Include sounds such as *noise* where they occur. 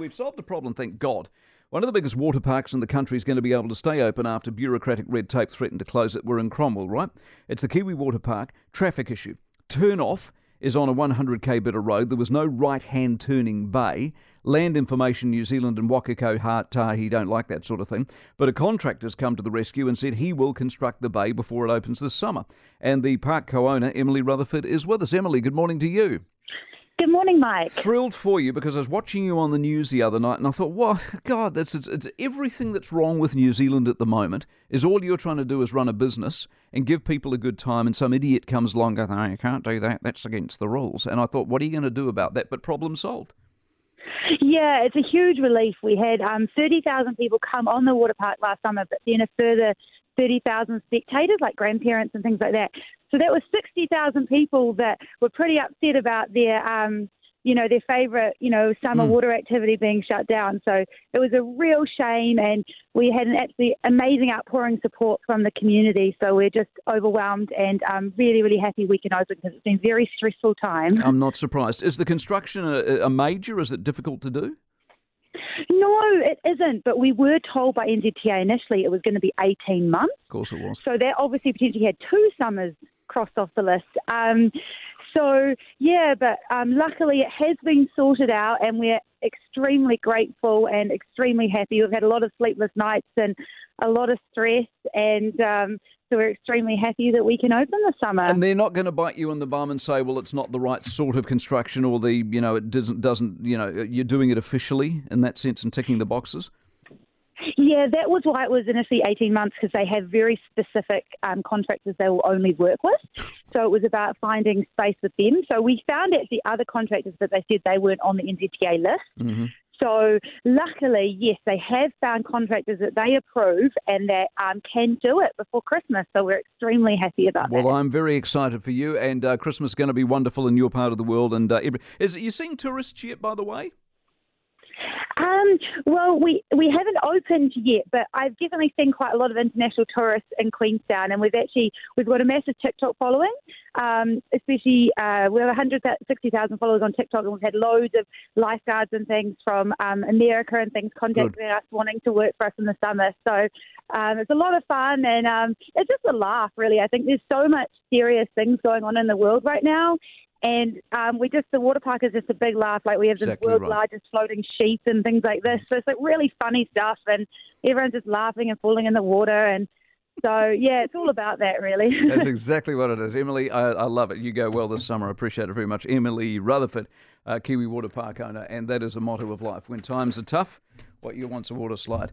we've solved the problem, thank God. One of the biggest water parks in the country is going to be able to stay open after bureaucratic red tape threatened to close it. We're in Cromwell, right? It's the Kiwi Water Park. Traffic issue. Turn off is on a 100k bit of road. There was no right hand turning bay. Land Information New Zealand and Waka Kotahi don't like that sort of thing. But a contractor's come to the rescue and said he will construct the bay before it opens this summer. And the park co owner, Emily Rutherford, is with us. Emily, good morning to you. Good morning, Mike. Thrilled for you because I was watching you on the news the other night and I thought, what? God, that's it's, it's everything that's wrong with New Zealand at the moment is all you're trying to do is run a business and give people a good time, and some idiot comes along and goes, no, you can't do that. That's against the rules. And I thought, what are you going to do about that? But problem solved. Yeah, it's a huge relief. We had um, 30,000 people come on the water park last summer, but then a further 30,000 spectators, like grandparents and things like that. So that was 60,000 people that were pretty upset about their, um, you know, their favourite, you know, summer mm. water activity being shut down. So it was a real shame, and we had an absolutely amazing outpouring support from the community. So we're just overwhelmed and um, really, really happy we can open because it's been a very stressful time. I'm not surprised. Is the construction a, a major? Is it difficult to do? No, it isn't. But we were told by NZTA initially it was going to be 18 months. Of course it was. So that obviously potentially had two summers crossed off the list. Um, so, yeah, but um, luckily it has been sorted out and we're extremely grateful and extremely happy. We've had a lot of sleepless nights and a lot of stress, and um, so we're extremely happy that we can open this summer. And they're not going to bite you in the bum and say, "Well, it's not the right sort of construction," or the you know it doesn't doesn't you know you're doing it officially in that sense and ticking the boxes. Yeah, that was why it was initially 18 months because they have very specific um, contractors they will only work with. So it was about finding space with them. So we found actually other contractors, but they said they weren't on the NZTA list. Mm-hmm. So luckily, yes, they have found contractors that they approve and that um, can do it before Christmas. So we're extremely happy about well, that. Well, I'm very excited for you, and uh, Christmas is going to be wonderful in your part of the world. And uh, every... is it, you seeing tourists yet, by the way? Um, well, we we haven't opened yet, but I've definitely seen quite a lot of international tourists in Queenstown, and we've actually we've got a massive TikTok following. Um, especially uh, we have 160,000 followers on TikTok, and we've had loads of lifeguards and things from um, America and things contacting Good. us, wanting to work for us in the summer. So um, it's a lot of fun, and um, it's just a laugh, really. I think there's so much serious things going on in the world right now, and um, we just the water park is just a big laugh. Like we have exactly the world's right. largest floating sheep and things like this. So it's like really funny stuff, and everyone's just laughing and falling in the water. And so yeah, it's all about that, really. *laughs* That's exactly what it is, Emily. I, I, love it. You go well this summer. I appreciate it very much, Emily Rutherford, uh, Kiwi Water Park owner, and that is a motto of life. When times are tough, what you want's a water slide.